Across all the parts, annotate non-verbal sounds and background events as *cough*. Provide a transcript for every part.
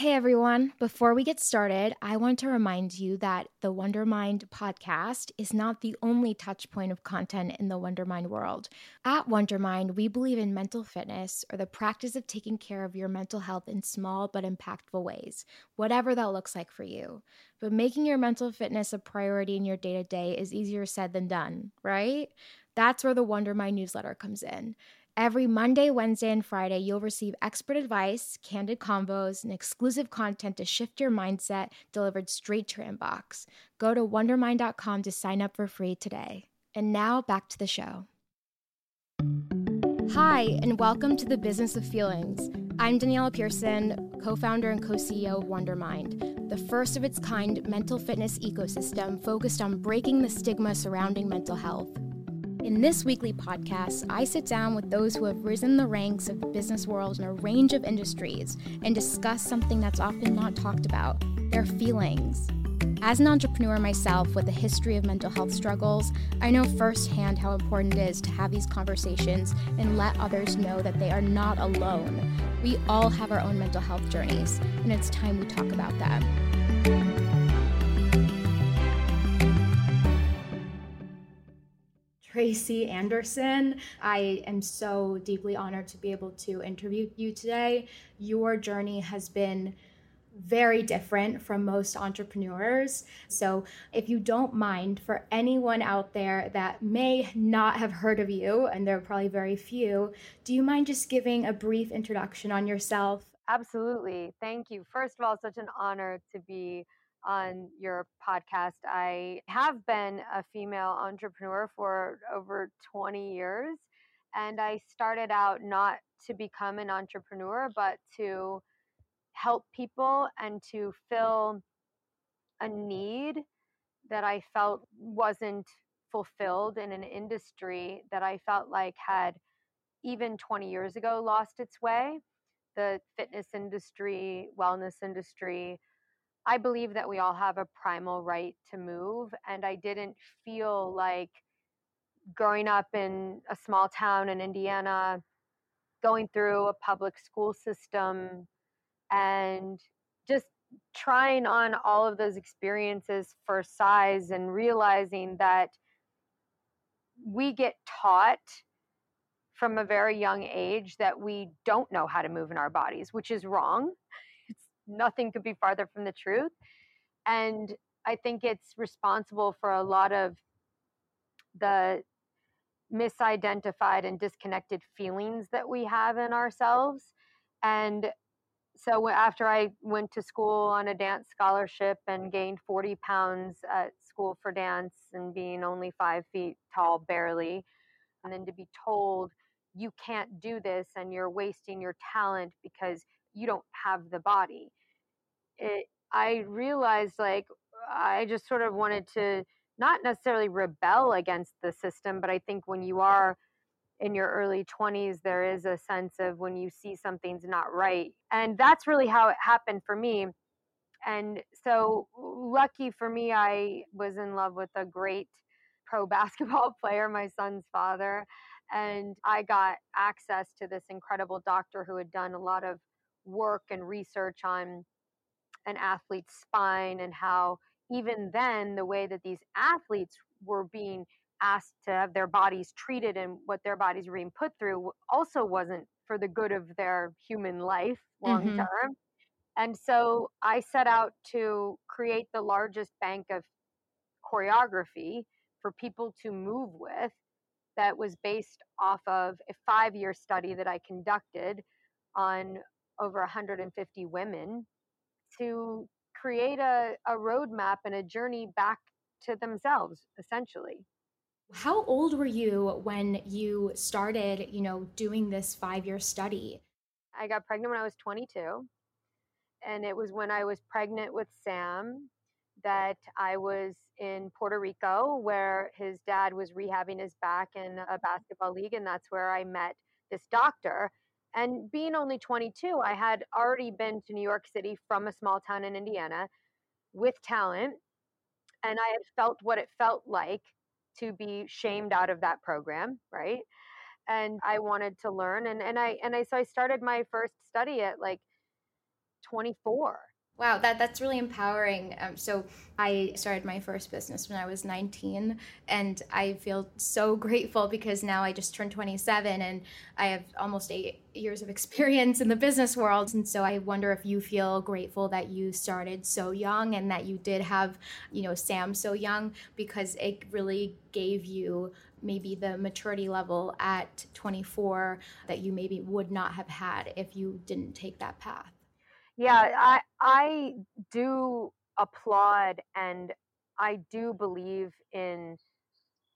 Hey everyone, before we get started, I want to remind you that the Wondermind podcast is not the only touch point of content in the Wondermind world. At Wondermind, we believe in mental fitness or the practice of taking care of your mental health in small but impactful ways, whatever that looks like for you. But making your mental fitness a priority in your day to day is easier said than done, right? That's where the Wondermind newsletter comes in. Every Monday, Wednesday, and Friday, you'll receive expert advice, candid convos, and exclusive content to shift your mindset delivered straight to your inbox. Go to wondermind.com to sign up for free today. And now back to the show. Hi, and welcome to the Business of Feelings. I'm Daniella Pierson, co founder and co CEO of Wondermind, the first of its kind mental fitness ecosystem focused on breaking the stigma surrounding mental health. In this weekly podcast, I sit down with those who have risen the ranks of the business world in a range of industries and discuss something that's often not talked about their feelings. As an entrepreneur myself with a history of mental health struggles, I know firsthand how important it is to have these conversations and let others know that they are not alone. We all have our own mental health journeys, and it's time we talk about them. Tracy Anderson. I am so deeply honored to be able to interview you today. Your journey has been very different from most entrepreneurs. So, if you don't mind, for anyone out there that may not have heard of you, and there are probably very few, do you mind just giving a brief introduction on yourself? Absolutely. Thank you. First of all, such an honor to be on your podcast. I have been a female entrepreneur for over 20 years. And I started out not to become an entrepreneur, but to help people and to fill a need that I felt wasn't fulfilled in an industry that I felt like had even 20 years ago lost its way. The fitness industry, wellness industry, I believe that we all have a primal right to move. And I didn't feel like growing up in a small town in Indiana, going through a public school system, and just trying on all of those experiences for size and realizing that we get taught from a very young age that we don't know how to move in our bodies, which is wrong nothing could be farther from the truth. And I think it's responsible for a lot of the misidentified and disconnected feelings that we have in ourselves. And so after I went to school on a dance scholarship and gained 40 pounds at school for dance and being only five feet tall, barely, and then to be told you can't do this and you're wasting your talent because you don't have the body it, I realized like I just sort of wanted to not necessarily rebel against the system, but I think when you are in your early 20s, there is a sense of when you see something's not right. And that's really how it happened for me. And so, lucky for me, I was in love with a great pro *laughs* basketball player, my son's father. And I got access to this incredible doctor who had done a lot of work and research on an athlete's spine and how, even then, the way that these athletes were being asked to have their bodies treated and what their bodies were being put through also wasn't for the good of their human life long term. Mm-hmm. And so I set out to create the largest bank of choreography for people to move with that was based off of a five year study that I conducted on over 150 women to create a, a roadmap and a journey back to themselves, essentially. How old were you when you started, you know, doing this five year study? I got pregnant when I was 22. And it was when I was pregnant with Sam that I was in Puerto Rico where his dad was rehabbing his back in a basketball league. And that's where I met this doctor. And being only 22, I had already been to New York City from a small town in Indiana with talent. And I had felt what it felt like to be shamed out of that program, right? And I wanted to learn. And, and I, and I, so I started my first study at like 24 Wow, that that's really empowering. Um, so I started my first business when I was 19, and I feel so *laughs* grateful because now I just turned 27 and I have almost eight years of *laughs* experience in the business world. And so I wonder if you feel grateful that you started so young and that you did have, you know, Sam so young because it really gave you maybe the maturity level at 24 that you maybe would not have had if you didn't take that path. Yeah, I I do applaud and I do believe in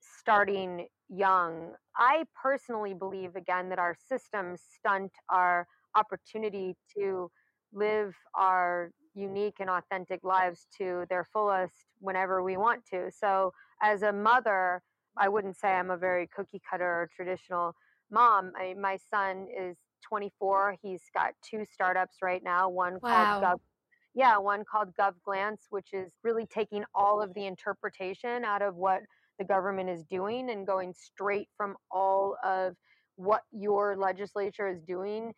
starting young. I personally believe again that our systems stunt our opportunity to live our unique and authentic lives to their fullest whenever we want to. So, as a mother, I wouldn't say I'm a very cookie cutter or traditional mom. I, my son is 24. He's got two startups right now. One wow. called Gov, yeah, one called Gov Glance, which is really taking all of the interpretation out of what the government is doing and going straight from all of what your legislature is doing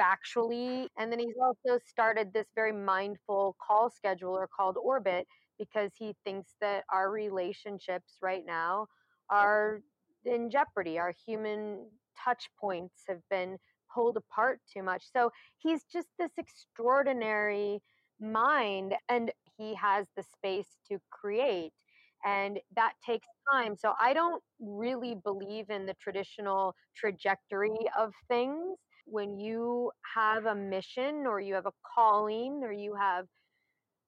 factually. And then he's also started this very mindful call scheduler called Orbit because he thinks that our relationships right now are in jeopardy. Our human touch points have been pulled apart too much. So he's just this extraordinary mind and he has the space to create and that takes time. So I don't really believe in the traditional trajectory of things. When you have a mission or you have a calling or you have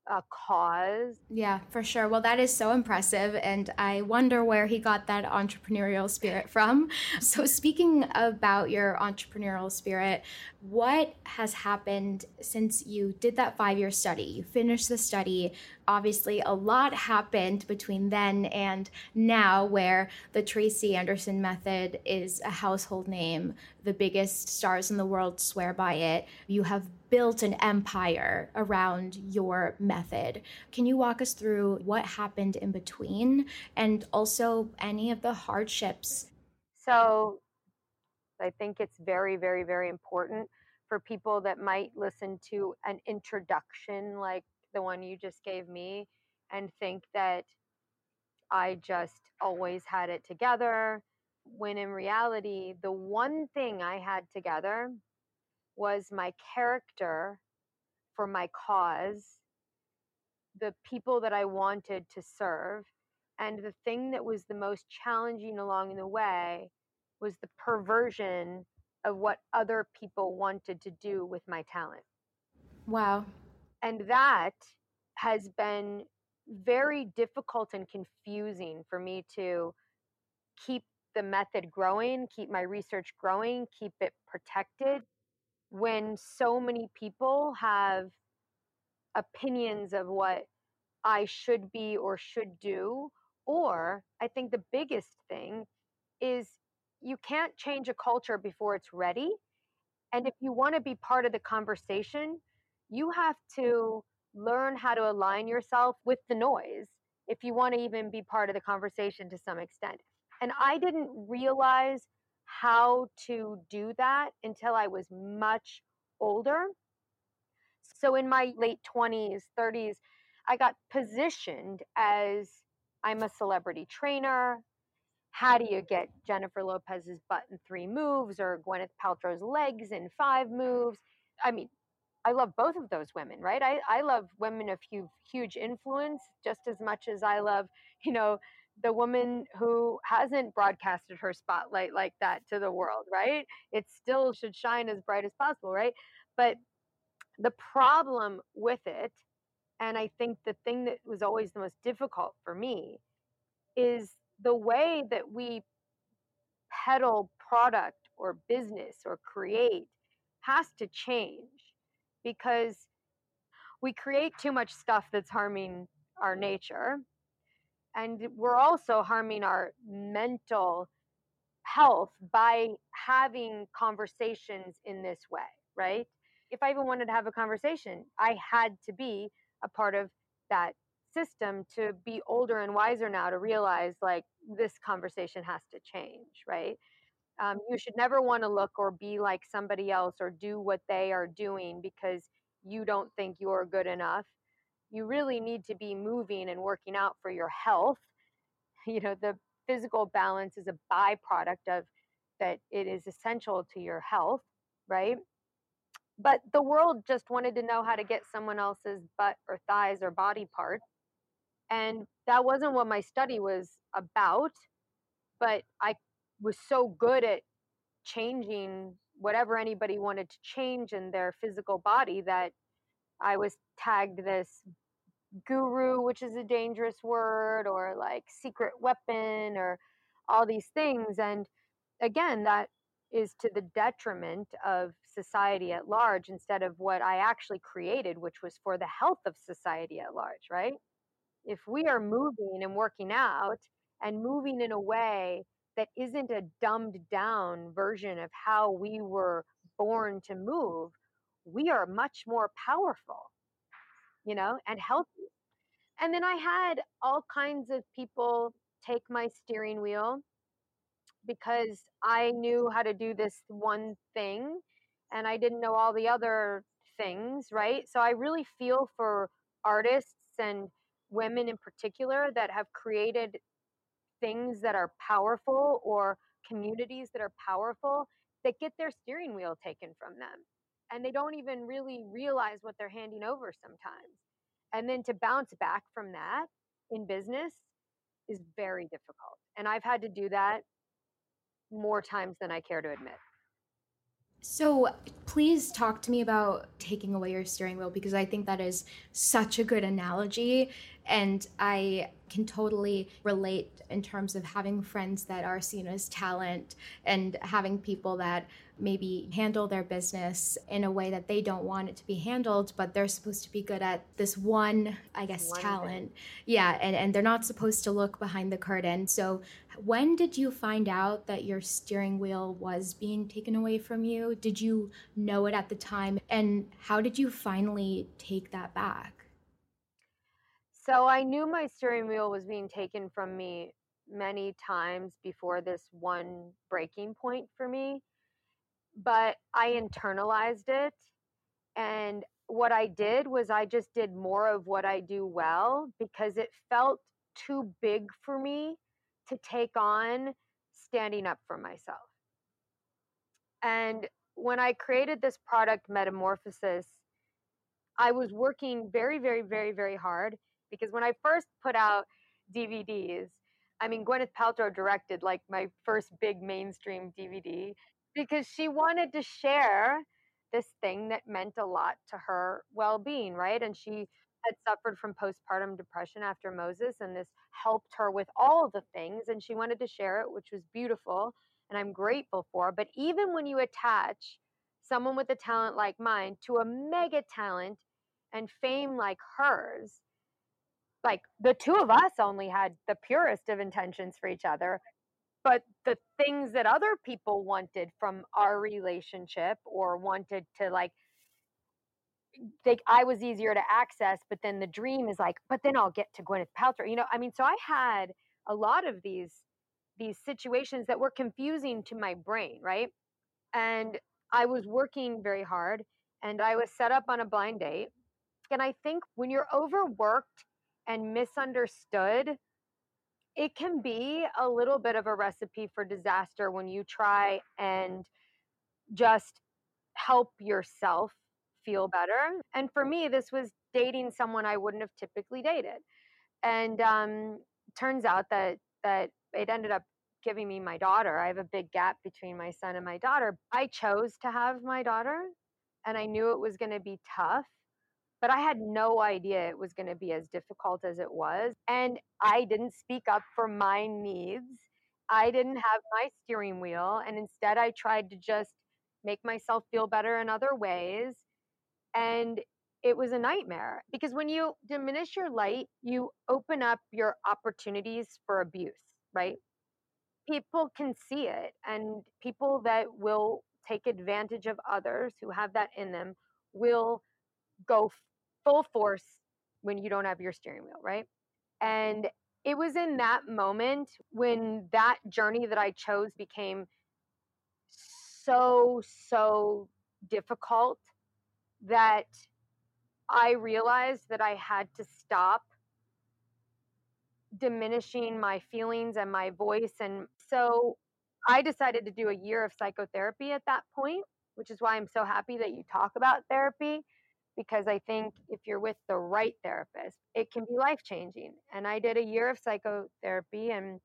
a cause. Yeah, for sure. Well, that is so impressive. And I wonder where he got that entrepreneurial spirit from. *laughs* So, speaking about your entrepreneurial spirit, what has happened since you did that five year study? You finished the study. Obviously, a lot happened between then and now, where the Tracy Anderson method is a household name. The biggest stars in the world swear by it. You have built an empire around your method. Can you walk us through what happened in between and also any of the hardships? So, I think it's very, very, very important for people that might listen to an introduction like the one you just gave me and think that I just always had it together. When in reality, the one thing I had together was my character for my cause, the people that I wanted to serve. And the thing that was the most challenging along the way was the perversion of what other people wanted to do with my talent. Wow. And that has been very difficult and confusing for me to keep the method growing, keep my research growing, keep it protected when so many people have opinions of what I should be or should do. Or I think the biggest thing is you can't change a culture before it's ready. And if you want to be part of the conversation, you have to learn how to align yourself with the noise if you want to even be part of the conversation to some extent. And I didn't realize how to do that until I was much older. So in my late 20s, 30s, I got positioned as I'm a celebrity trainer. How do you get Jennifer Lopez's butt in three moves or Gwyneth Paltrow's legs in five moves? I mean, I love both of those women, right? I, I love women of huge, huge influence just as much as I love, you know, the woman who hasn't broadcasted her spotlight like that to the world, right? It still should shine as bright as possible, right? But the problem with it, and I think the thing that was always the most difficult for me, is the way that we peddle product or business or create has to change because we create too much stuff that's harming our nature and we're also harming our mental health by having conversations in this way right if i even wanted to have a conversation i had to be a part of that system to be older and wiser now to realize like this conversation has to change right um, you should never want to look or be like somebody else or do what they are doing because you don't think you're good enough. You really need to be moving and working out for your health. *laughs* You know, the physical balance is a byproduct of that it is essential to your health, right? But the world just wanted to know how to get someone else's butt or thighs or body part. And that wasn't what my study was about. But I was so good at changing whatever anybody wanted to change in their physical body that I was tagged this guru, which is a dangerous word, or like secret weapon, or all these things. And again, that is to the detriment of society at large instead of what I actually created, which was for the health of society at large, right? If we are moving and working out and moving in a way that isn't a dumbed down version of how we were born to move, we are much more powerful, you know, and healthy. And then I had all kinds of people take my steering wheel because I knew how to do this one thing and I didn't know all the other things, right? So I really feel for artists and women in particular that have created things that are powerful or communities that are powerful that get their steering wheel taken from them and they don't even really realize what they're handing over sometimes and then to bounce back from that in business is very difficult and i've had to do that more times than i care to admit so please talk to me about taking away your steering wheel because I think that is such a good analogy. And I can totally relate in terms of having friends that are seen as talent and having people that maybe handle their business in a way that they don't want it to be handled, but they're supposed to be good at this one, I guess, one talent. Thing. Yeah, and, and they're not supposed to look behind the curtain. So, when did you find out that your steering wheel was being taken away from you? Did you know it at the time? And how did you finally take that back? So I knew my steering wheel was being taken from me many times before this one breaking point for me, but I internalized it. And what I did was I just did more of what I do well because it felt too big for me to take on standing up for myself. And when I created this product, Metamorphosis, I was working very, very, very, very hard because when I first put out DVDs, I mean, Gwyneth Paltrow directed like my first big mainstream DVD because she wanted to share this thing that meant a lot to her well being, right? And she had suffered from postpartum depression after Moses, and this helped her with all the things. And she wanted to share it, which was beautiful. And I'm grateful for. But even when you attach someone with a talent like mine to a mega talent and fame like hers, like the two of us only had the purest of intentions for each other but the things that other people wanted from our relationship or wanted to like they, I was easier to access, but then the dream is like, but then I'll get to Gwyneth Paltrow. You know, I mean, so I had a lot of these these situations that were confusing to my brain, right? And I was working very hard and I was set up on a blind date. And I think when you're overworked and misunderstood, it can be a little bit of a recipe for disaster when you try and just help yourself feel better. And for me, this was dating someone I wouldn't have typically dated. And um, turns out that that it ended up giving me my daughter. I have a big gap between my son and my daughter. I chose to have my daughter, and I knew it was going to be tough but I had no idea it was going to be as difficult as it was. And I didn't speak up for my needs. I didn't have my steering wheel. And instead, I tried to just make myself feel better in other ways. And it was a nightmare because when you diminish your light, you open up your opportunities for abuse, right? People can see it, and people that will take advantage of others who have that in them will go full force when you don't have your steering wheel, right? And it was in that moment when that journey that I chose became so, so difficult that I realized that I had to stop diminishing my feelings and my voice. And so I decided to do a year of psychotherapy at that point, which is why I'm so happy that you talk about therapy because I think if you're with the right therapist, it can be life changing. And I did a year of psychotherapy and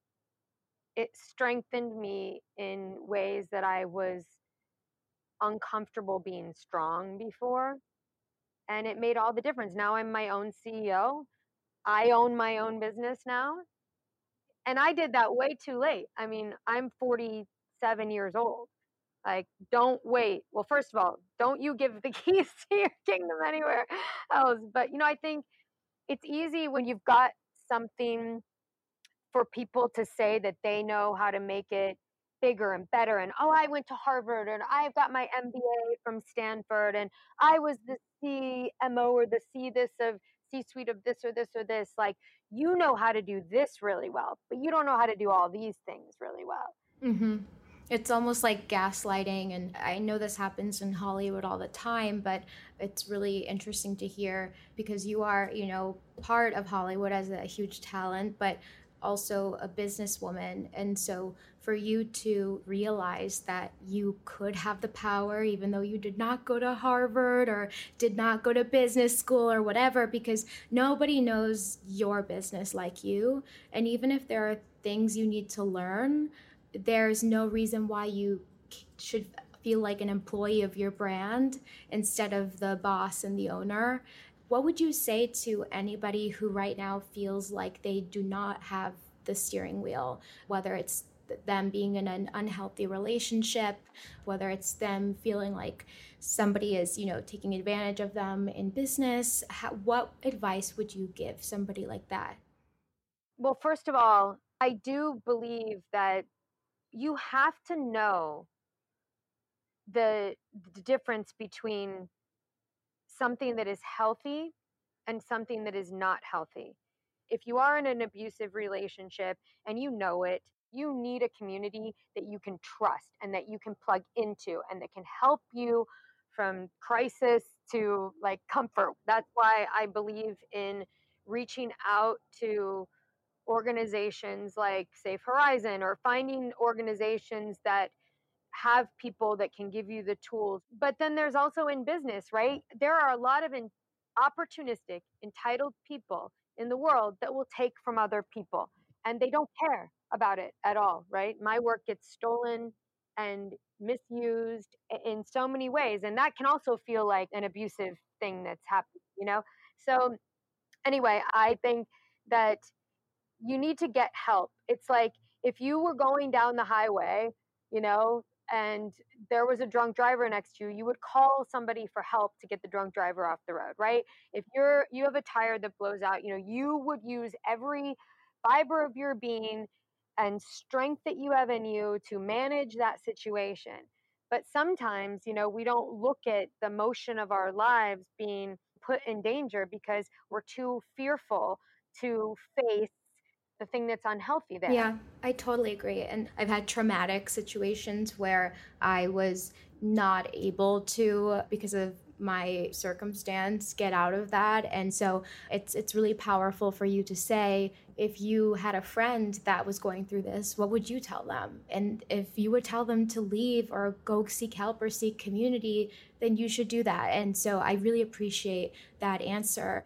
it strengthened me in ways that I was uncomfortable being strong before. And it made all the difference. Now I'm my own CEO. I own my own business now. And I did that way too late. I mean, I'm 47 years old. Like, don't wait. Well, first of all, don't you give *laughs* the keys to your kingdom anywhere else. But, you know, I think it's easy when you've got something for people to say that they know how to make it bigger and better. And, oh, I went to Harvard and I've got my MBA from Stanford and I was the CMO or the C this of C suite of this or this or this. Like, you know how to do this really well, but you don't know how to do all these things really well. Mm-hmm. It's almost like gaslighting. And I know this happens in Hollywood all the time, but it's really interesting to hear because you are, you know, part of Hollywood as a huge talent, but also a businesswoman. And so for you to realize that you could have the power, even though you did not go to Harvard or did not go to business school or whatever, because nobody knows your business like you. And even if there are things you need to learn, there's no reason why you should feel like an employee of your brand instead of the boss and the owner. What would you say to anybody who right now feels like they do not have the steering wheel, whether it's them being in an unhealthy relationship, whether it's them feeling like somebody is, you know, taking advantage of them in business? How, what advice would you give somebody like that? Well, first of all, I do believe that you have to know the, the difference between something that is healthy and something that is not healthy. If you are in an abusive relationship and you know it, you need a community that you can trust and that you can plug into and that can help you from crisis to like comfort. That's why I believe in reaching out to organizations like Safe Horizon or finding organizations that have people that can give you the tools. But then there's also in business, right? There are a lot of in, opportunistic, entitled people in the world that will take from other people and they don't care about it at all, right? My work gets stolen and misused in so many ways and that can also feel like an abusive thing that's happening, you know? So anyway, I think that you need to get help. It's like if you were going down the highway, you know, and there was a drunk driver next to you, you would call somebody for help to get the drunk driver off the road, right? If you're you have a tire that blows out, you know, you would use every fiber of your being and strength that you have in you to manage that situation. But sometimes, you know, we don't look at the motion of our lives being put in danger because we're too fearful to face the thing that's unhealthy there. Yeah, I totally agree. And I've had traumatic situations where I was not able to because of my circumstance get out of that and so it's it's really powerful for you to say if you had a friend that was going through this what would you tell them and if you would tell them to leave or go seek help or seek community then you should do that and so i really appreciate that answer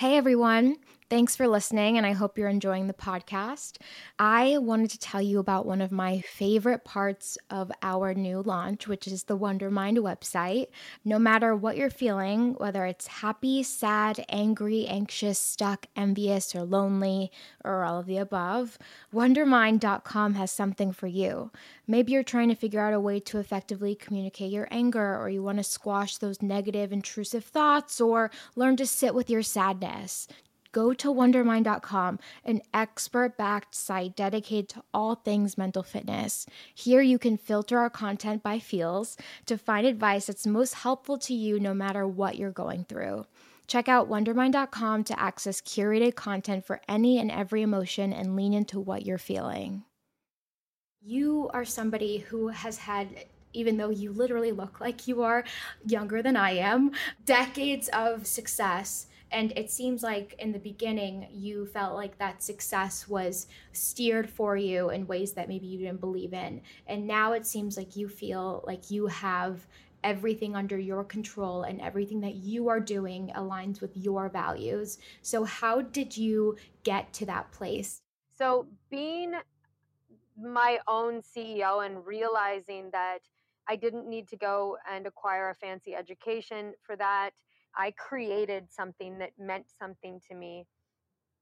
Hey everyone, thanks for listening, and I hope you're enjoying the podcast. I wanted to tell you about one of my favorite parts of our new launch, which is the Wondermind website. No matter what you're feeling, whether it's happy, sad, angry, anxious, stuck, envious, or lonely, or all of the above, Wondermind.com has something for you. Maybe you're trying to figure out a way to effectively communicate your anger, or you want to squash those negative, intrusive thoughts, or learn to sit with your sadness. Go to wondermind.com, an expert backed site dedicated to all things mental fitness. Here you can filter our content by feels to find advice that's most helpful to you no matter what you're going through. Check out wondermind.com to access curated content for any and every emotion and lean into what you're feeling. You are somebody who has had, even though you literally look like you are younger than I am, decades of success. And it seems like in the beginning, you felt like that success was steered for you in ways that maybe you didn't believe in. And now it seems like you feel like you have everything under your control and everything that you are doing aligns with your values. So, how did you get to that place? So, being my own CEO and realizing that I didn't need to go and acquire a fancy education for that, I created something that meant something to me.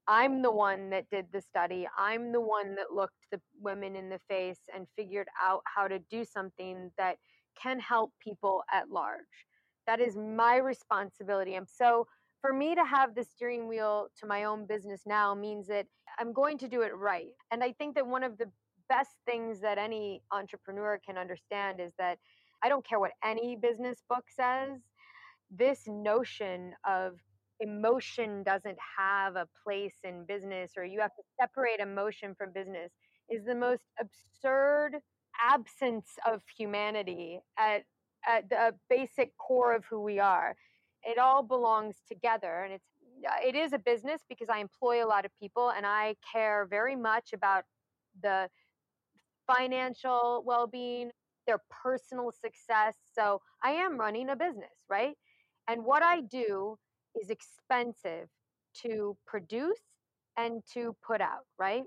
I'm the one that did the study. I'm the one that looked the women in the face and figured out how to do something that can help people at large. That is my responsibility. And so for me to have the steering wheel to my own business now means that I'm going to do it right. And I think that one of the best things that any entrepreneur can understand is that I don't care what any business book says, this notion of emotion doesn't have a place in business or you have to separate emotion from business is the most absurd absence of humanity at, at the basic core of who we are. It all belongs together and it's uh, it is a business because I employ a lot of people and I care very much about the financial well-being, their personal success. So I am running a business, right? And what I do is expensive to produce and to put out, right?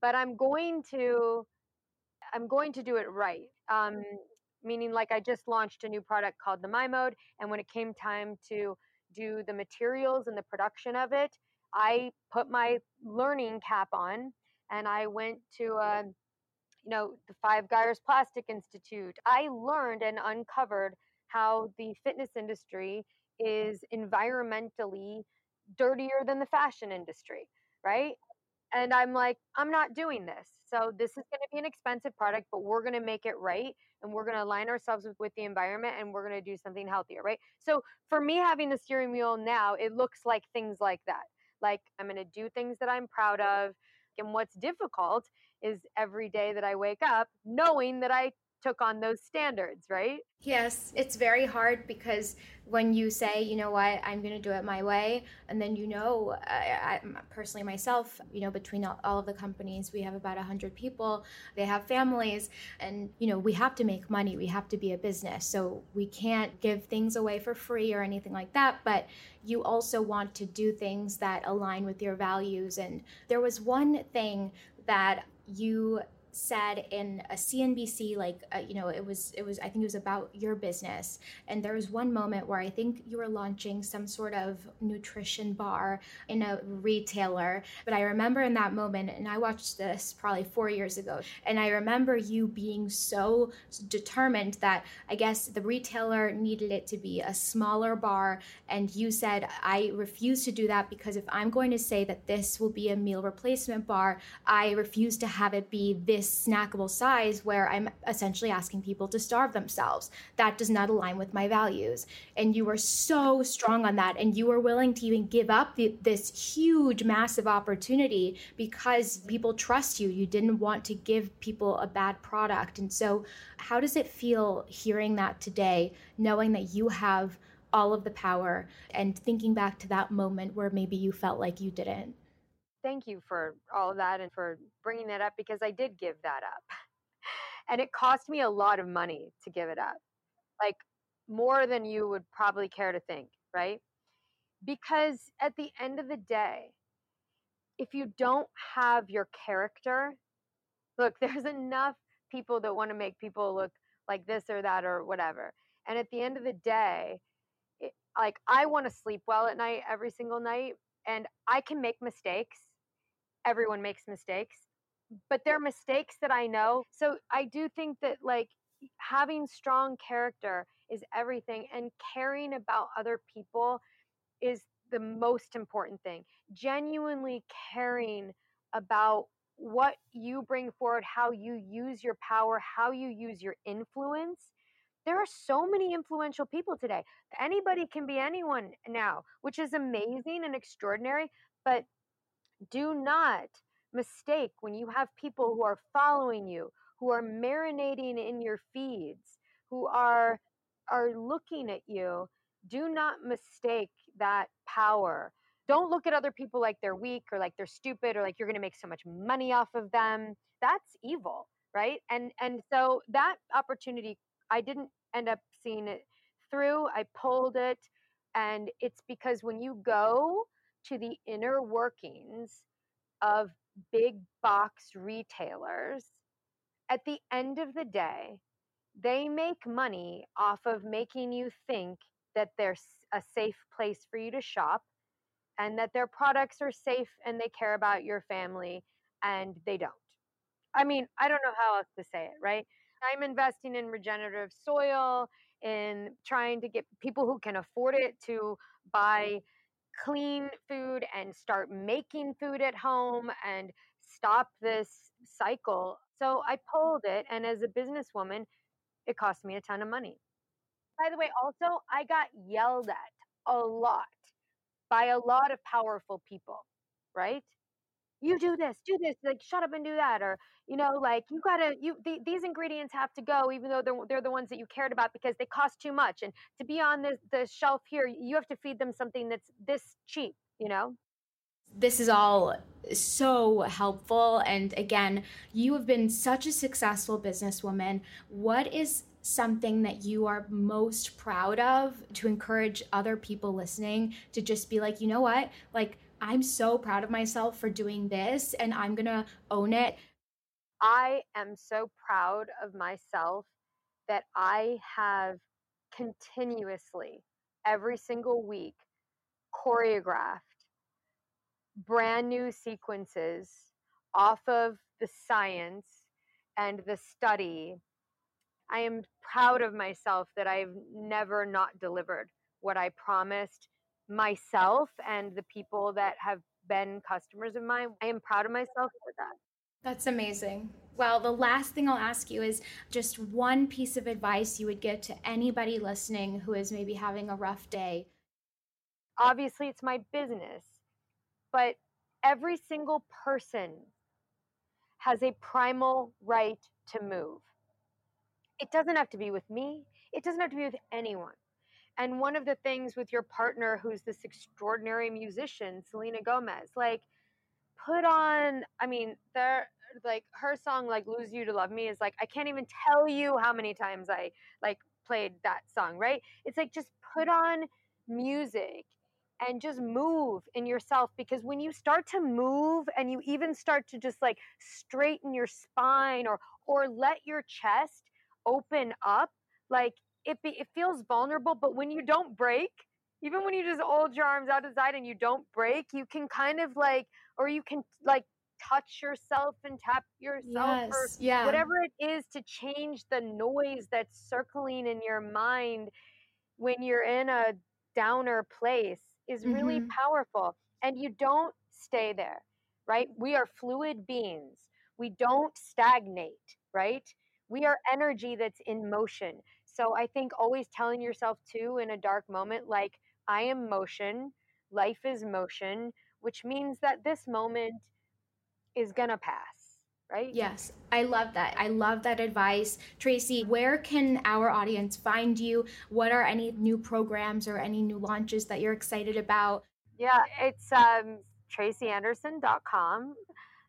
But I'm going to I'm going to do it right. Um, meaning, like, I just launched a new product called the My Mode, and when it came time to do the materials and the production of it, I put my learning cap on and I went to, uh, you know, the Five Gyres Plastic Institute. I learned and uncovered how the fitness industry mm-hmm. is environmentally dirtier than the fashion industry, right? And I'm like, I'm not doing this. So this is going to be an expensive product, but we're going to make it right and we're going to align ourselves with, with the environment and we're going to do something healthier, right? So for me having the steering wheel now, it looks like things like that. Like I'm going to do things that I'm proud of. And what's difficult is every day that I wake up knowing that I took on those standards, right? Yes, it's very hard because when you say, you know what, I'm going to do it my way, and then you know, I, I personally myself, you know, between all, all of the companies, we have about 100 people, they have families, and, you know, we have to make money, we have to be a business. So we can't give things away for free or anything like that, but you also want to do things that align with your values. And there was one thing that you said in a CNBC, like uh, you know, it was it was I think it was about your business, and there was one moment where I think you were launching some sort of nutrition bar in a retailer. But I remember in that moment, and I watched this probably four years ago, and I remember you being so determined that I guess the retailer needed it to be a smaller bar, and you said I refuse to do that because if I'm going to say that this will be a meal replacement bar, I refuse to have it be this snackable size where I'm essentially asking people to starve themselves. That does not align with my values. And you were so strong on that. And you were willing to even give up the, this huge, massive opportunity because people trust you. You didn't want to give people a bad product. And so, how does it feel hearing that today, knowing that you have all of the power and thinking back to that moment where maybe you felt like you didn't? Thank you for all of that and for bringing that up because I did give that up. *laughs* and it cost me a lot of money to give it up. Like more than you would probably care to think, right? Because at the end of the day, if you don't have your character, look, *laughs* there's enough people that want to make people look like this or that or whatever. And at the end of the day, it, like I want to sleep well at night every single night and I can make mistakes everyone makes mistakes, but they're mistakes that I know. So I do think that like having strong character is everything and caring about other people is the most important thing. Genuinely caring about what you bring forward, how you use your power, how you use your influence. There are so many influential people today. Anybody can be anyone now, which is amazing and extraordinary. But do not mistake when you have people who are following you, who are marinating in your feeds, who are are looking at you. Do not mistake that power. Don't look at other people like they're weak or like they're stupid or like you're going to make so much money off of them. That's evil, right? And and so that opportunity I didn't end up seeing it through. I pulled it and it's because when you go to the inner workings of big box retailers, at the end of the day, they make money off of making you think that they're a safe place for you to shop and that their products are safe and they care about your family and they don't. I mean, I don't know how else to say it, right? I'm investing in regenerative soil, in trying to get people who can afford it to buy clean food and start making food at home and stop this cycle. So I mm. pulled it. And as a businesswoman, it cost me a ton of money. By the way, also, I got yelled at a lot by a lot of powerful people, right? You do this, do this, like shut up and do that, or you know, like you gotta, you th- these ingredients have to go, even though they're they're the ones that you cared about because they cost too much, and to be on the the shelf here, you have to feed them something that's this cheap, you know. This is all so helpful, and again, you have been such a successful businesswoman. What is something that you are most proud of to encourage other people listening to just be like, you know what, like I'm so proud of myself for doing this and I'm going to own it. I am so proud of myself that I have continuously, every single week, choreographed brand new sequences off of the science and the study. I am proud of myself that I've never not delivered what I promised myself and the people that have been customers of mine. I am proud of myself for that. That's amazing. Well, the last thing I'll ask you is just one piece of advice you would give to anybody listening who is maybe having a rough day. Obviously, it's my business, but every single person has a primal right to move. It doesn't have to be with me, it doesn't have to be with anyone. And one of the things with your partner, who's this extraordinary musician, Selena Gomez, like, put on, I mean, there, like, her song, like, Lose You to Love Me, is like, I can't even tell you how many times I, like, played that song, right? It's like, just put on music and just move in yourself because when you start to move and you even start to just like straighten your spine or or let your chest open up like it be, it feels vulnerable but when you don't break even when you just hold your arms out to side and you don't break you can kind of like or you can like touch yourself and tap yourself Yes, or yeah. whatever it is to change the noise that's circling in your mind when you're in a downer place is really Mhm. powerful and you don't stay there right we are fluid beings we don't stagnate right we are energy that's in motion so i think always telling yourself too in a dark moment like i am motion life is motion which means that this moment is gonna pass right Yes, I love that. I love that advice. Tracy, where can our audience find you? What are any new programs or any new launches that you're excited about? Yeah, it's um, tracyanderson.com.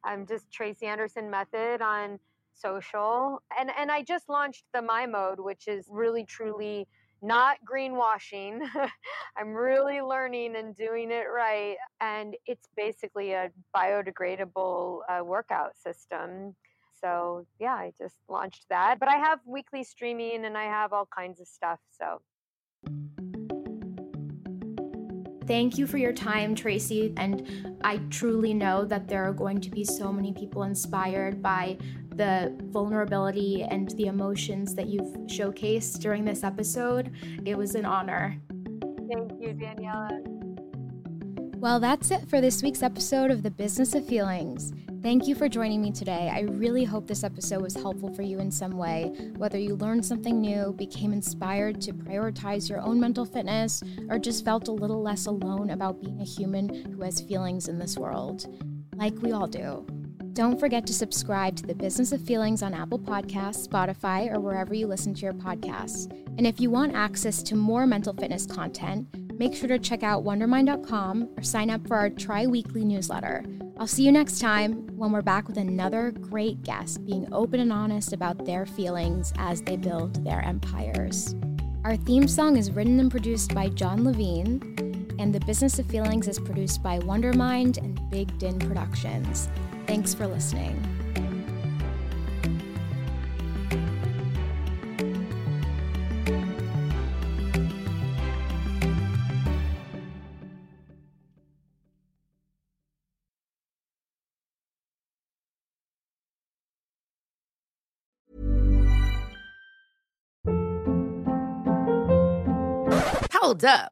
I'm just Tracy Anderson Method on social. And and I just launched the My Mode, which is really truly not greenwashing. *laughs* I'm really learning and doing it right. And it's basically a biodegradable uh, workout system. So, yeah, I just launched that. But I have weekly streaming and I have all kinds of stuff. So, Thank you for your time, Tracy. And I truly know that there are going to be so many people inspired by the vulnerability and the emotions that you've showcased during this episode. It was an honor. thank you, Daniella. Well, that's it for this week's episode of The Business of Feelings. Thank you for joining me today. I really hope this episode was helpful for you in some way, whether you learned something new, became inspired to prioritize your own mental fitness, or just felt a little less alone about being a human who has feelings in this world, like we all do. Don't forget to subscribe to the Business of Feelings on Apple Podcasts, Spotify, or wherever you listen to your podcasts. And if you want access to more mental fitness content, make sure to check out wondermind.com or sign up for our tri weekly newsletter. I'll see you next time when we're back with another great guest being open and honest about their feelings as they build their empires. Our theme song is written and produced by John Levine, and The Business of Feelings is produced by Wondermind and Big Din Productions. Thanks for listening. Hold up.